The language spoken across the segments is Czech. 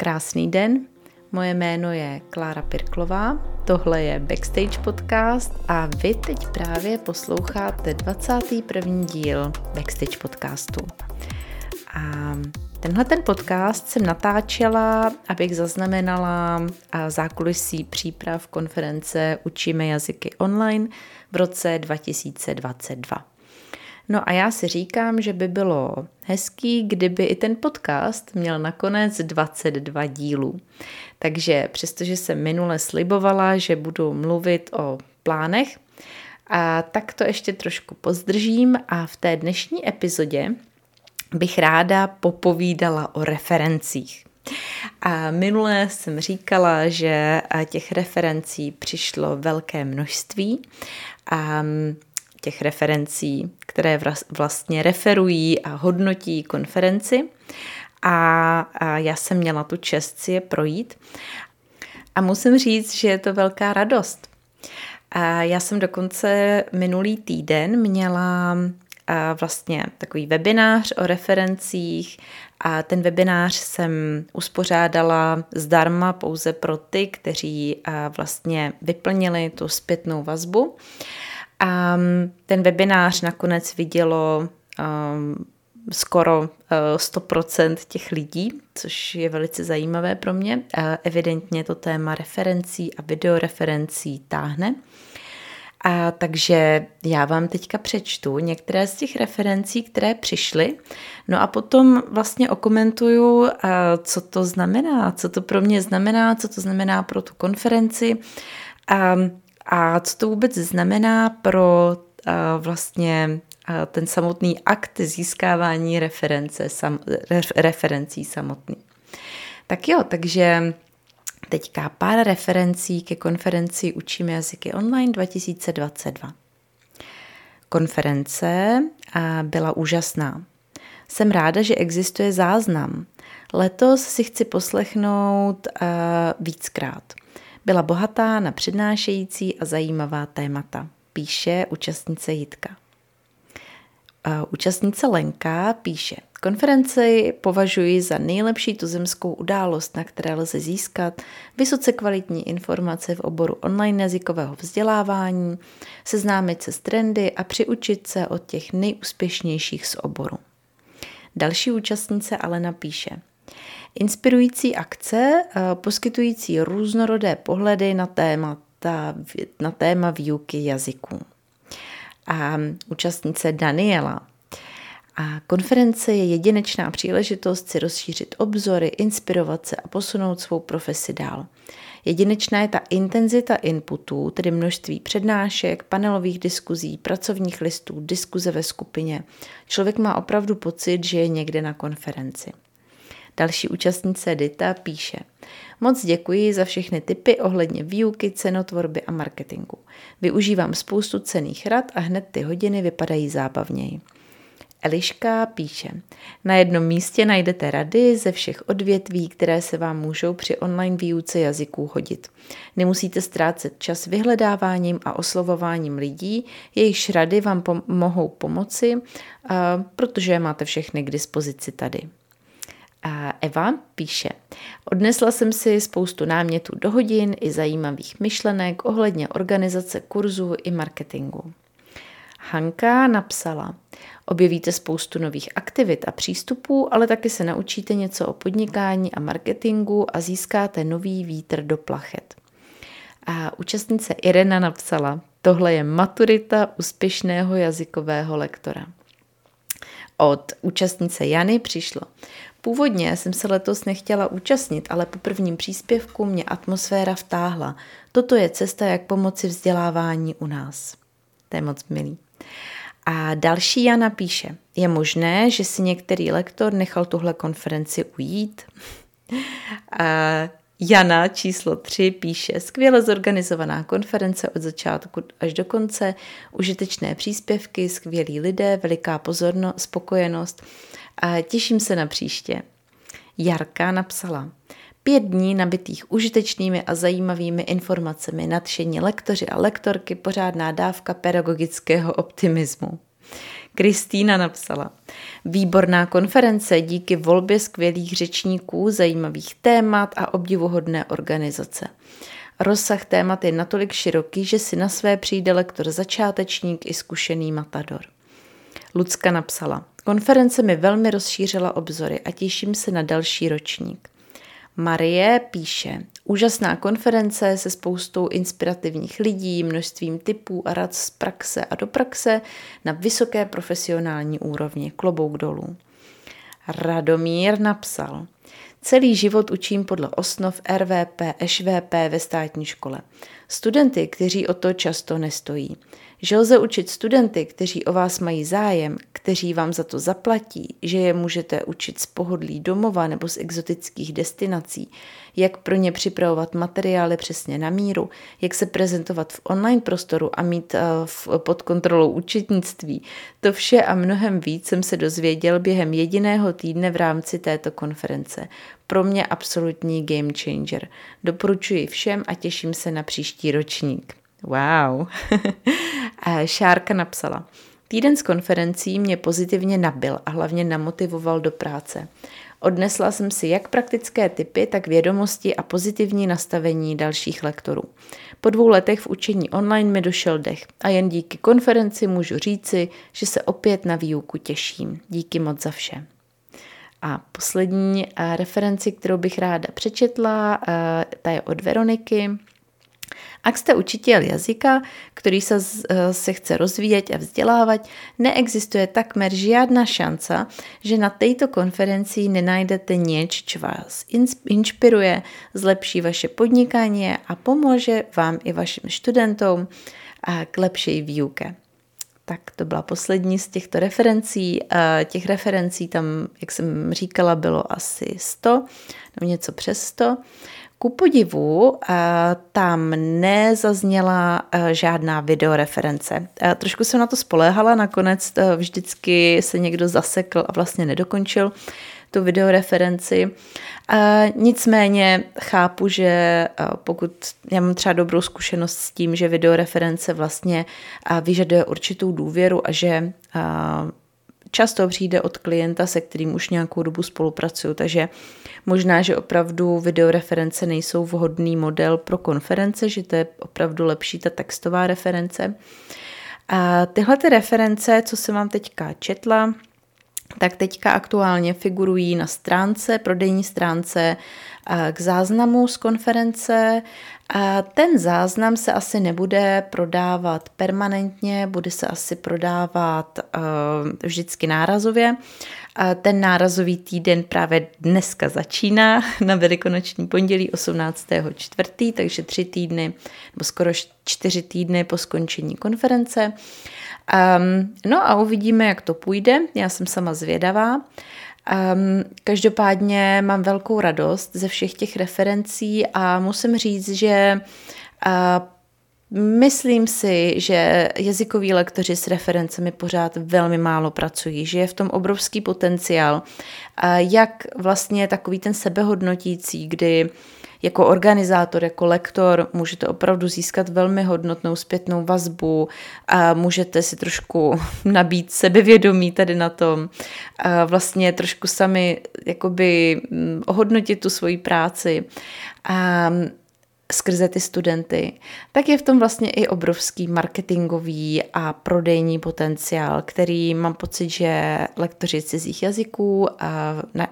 Krásný den, moje jméno je Klára Pirklová, tohle je Backstage podcast a vy teď právě posloucháte 21. díl Backstage podcastu. A tenhle ten podcast jsem natáčela, abych zaznamenala zákulisí příprav konference Učíme jazyky online v roce 2022. No a já si říkám, že by bylo hezký, kdyby i ten podcast měl nakonec 22 dílů. Takže přestože jsem minule slibovala, že budu mluvit o plánech, a tak to ještě trošku pozdržím a v té dnešní epizodě bych ráda popovídala o referencích. A minule jsem říkala, že těch referencí přišlo velké množství a těch referencí, které vlastně referují a hodnotí konferenci. A, já jsem měla tu čest si je projít. A musím říct, že je to velká radost. A já jsem dokonce minulý týden měla vlastně takový webinář o referencích a ten webinář jsem uspořádala zdarma pouze pro ty, kteří vlastně vyplnili tu zpětnou vazbu. A mm, ten webinář nakonec vidělo um, skoro uh, 100% těch lidí, což je velice zajímavé pro mě. Evidentně to téma referencí a videoreferencí táhne. A takže já vám teďka přečtu některé z těch referencí, které přišly, no a potom vlastně okomentuju, uh, co to znamená, co to pro mě znamená, co to znamená pro tu konferenci. Um, a co to vůbec znamená pro uh, vlastně uh, ten samotný akt získávání reference, sam, ref, referencí samotný. Tak jo, takže teďka pár referencí ke konferenci Učíme jazyky online 2022. Konference byla úžasná. Jsem ráda, že existuje záznam. Letos si chci poslechnout víckrát. Byla bohatá na přednášející a zajímavá témata, píše účastnice Jitka. Účastnice Lenka píše, konferenci považuji za nejlepší tuzemskou událost, na které lze získat vysoce kvalitní informace v oboru online jazykového vzdělávání, seznámit se s trendy a přiučit se od těch nejúspěšnějších z oboru. Další účastnice ale napíše, Inspirující akce eh, poskytující různorodé pohledy na témata, na téma výuky jazyků. A účastnice Daniela. A konference je jedinečná příležitost si rozšířit obzory, inspirovat se a posunout svou profesi dál. Jedinečná je ta intenzita inputů, tedy množství přednášek, panelových diskuzí, pracovních listů, diskuze ve skupině. Člověk má opravdu pocit, že je někde na konferenci. Další účastnice Dita píše Moc děkuji za všechny tipy ohledně výuky, cenotvorby a marketingu. Využívám spoustu cených rad a hned ty hodiny vypadají zábavněji. Eliška píše, na jednom místě najdete rady ze všech odvětví, které se vám můžou při online výuce jazyků hodit. Nemusíte ztrácet čas vyhledáváním a oslovováním lidí, jejichž rady vám pom- mohou pomoci, protože máte všechny k dispozici tady. Eva píše, odnesla jsem si spoustu námětů do hodin i zajímavých myšlenek ohledně organizace kurzu i marketingu. Hanka napsala, objevíte spoustu nových aktivit a přístupů, ale taky se naučíte něco o podnikání a marketingu a získáte nový vítr do plachet. A účastnice Irena napsala, tohle je maturita úspěšného jazykového lektora. Od účastnice Jany přišlo. Původně jsem se letos nechtěla účastnit, ale po prvním příspěvku mě atmosféra vtáhla. Toto je cesta, jak pomoci vzdělávání u nás. To je moc milý. A další Jana píše, je možné, že si některý lektor nechal tuhle konferenci ujít? A Jana číslo 3 píše, skvěle zorganizovaná konference od začátku až do konce, užitečné příspěvky, skvělí lidé, veliká pozornost, spokojenost těším se na příště. Jarka napsala, pět dní nabitých užitečnými a zajímavými informacemi, nadšení lektoři a lektorky, pořádná dávka pedagogického optimismu. Kristýna napsala. Výborná konference díky volbě skvělých řečníků, zajímavých témat a obdivuhodné organizace. Rozsah témat je natolik široký, že si na své přijde lektor začátečník i zkušený matador. Lucka napsala. Konference mi velmi rozšířila obzory a těším se na další ročník. Marie píše, úžasná konference se spoustou inspirativních lidí, množstvím typů a rad z praxe a do praxe na vysoké profesionální úrovni. Klobouk dolů. Radomír napsal, Celý život učím podle osnov RVP, ŠVP ve státní škole. Studenty, kteří o to často nestojí že lze učit studenty, kteří o vás mají zájem, kteří vám za to zaplatí, že je můžete učit z pohodlí domova nebo z exotických destinací, jak pro ně připravovat materiály přesně na míru, jak se prezentovat v online prostoru a mít uh, pod kontrolou účetnictví. To vše a mnohem víc jsem se dozvěděl během jediného týdne v rámci této konference. Pro mě absolutní game changer. Doporučuji všem a těším se na příští ročník. Wow. Šárka napsala. Týden z konferencí mě pozitivně nabil a hlavně namotivoval do práce. Odnesla jsem si jak praktické typy, tak vědomosti a pozitivní nastavení dalších lektorů. Po dvou letech v učení online mi došel dech a jen díky konferenci můžu říci, že se opět na výuku těším. Díky moc za vše. A poslední eh, referenci, kterou bych ráda přečetla, eh, ta je od Veroniky. Ak jste učitel jazyka, který se, eh, se chce rozvíjet a vzdělávat, neexistuje takmer žádná šance, že na této konferenci nenajdete něco, co vás inspiruje, zlepší vaše podnikání a pomůže vám i vašim studentům k lepší výuke. Tak to byla poslední z těchto referencí. Těch referencí tam, jak jsem říkala, bylo asi 100, nebo něco přes 100. Ku podivu eh, tam nezazněla eh, žádná videoreference. Eh, trošku jsem na to spoléhala, nakonec vždycky se někdo zasekl a vlastně nedokončil tu videoreferenci. Nicméně chápu, že pokud já mám třeba dobrou zkušenost s tím, že videoreference vlastně vyžaduje určitou důvěru a že často přijde od klienta, se kterým už nějakou dobu spolupracuju, takže možná, že opravdu videoreference nejsou vhodný model pro konference, že to je opravdu lepší ta textová reference. A tyhle ty reference, co jsem vám teďka četla, tak teďka aktuálně figurují na stránce, prodejní stránce k záznamu z konference. A ten záznam se asi nebude prodávat permanentně, bude se asi prodávat uh, vždycky nárazově. A ten nárazový týden právě dneska začíná na velikonoční pondělí 18. čtvrtý, takže tři týdny, nebo skoro čtyři týdny po skončení konference. Um, no a uvidíme, jak to půjde. Já jsem sama zvědavá. Um, každopádně mám velkou radost ze všech těch referencí a musím říct, že uh, Myslím si, že jazykoví lektoři s referencemi pořád velmi málo pracují, že je v tom obrovský potenciál. Jak vlastně takový ten sebehodnotící, kdy jako organizátor, jako lektor můžete opravdu získat velmi hodnotnou zpětnou vazbu a můžete si trošku nabít sebevědomí tady na tom. A vlastně trošku sami jakoby mm, ohodnotit tu svoji práci. A skrze ty studenty, tak je v tom vlastně i obrovský marketingový a prodejní potenciál, který mám pocit, že lektoři cizích jazyků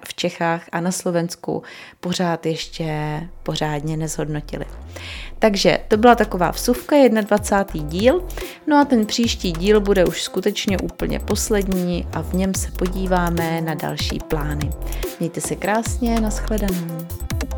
v Čechách a na Slovensku pořád ještě pořádně nezhodnotili. Takže to byla taková vsuvka, 21. díl, no a ten příští díl bude už skutečně úplně poslední a v něm se podíváme na další plány. Mějte se krásně, nashledanou.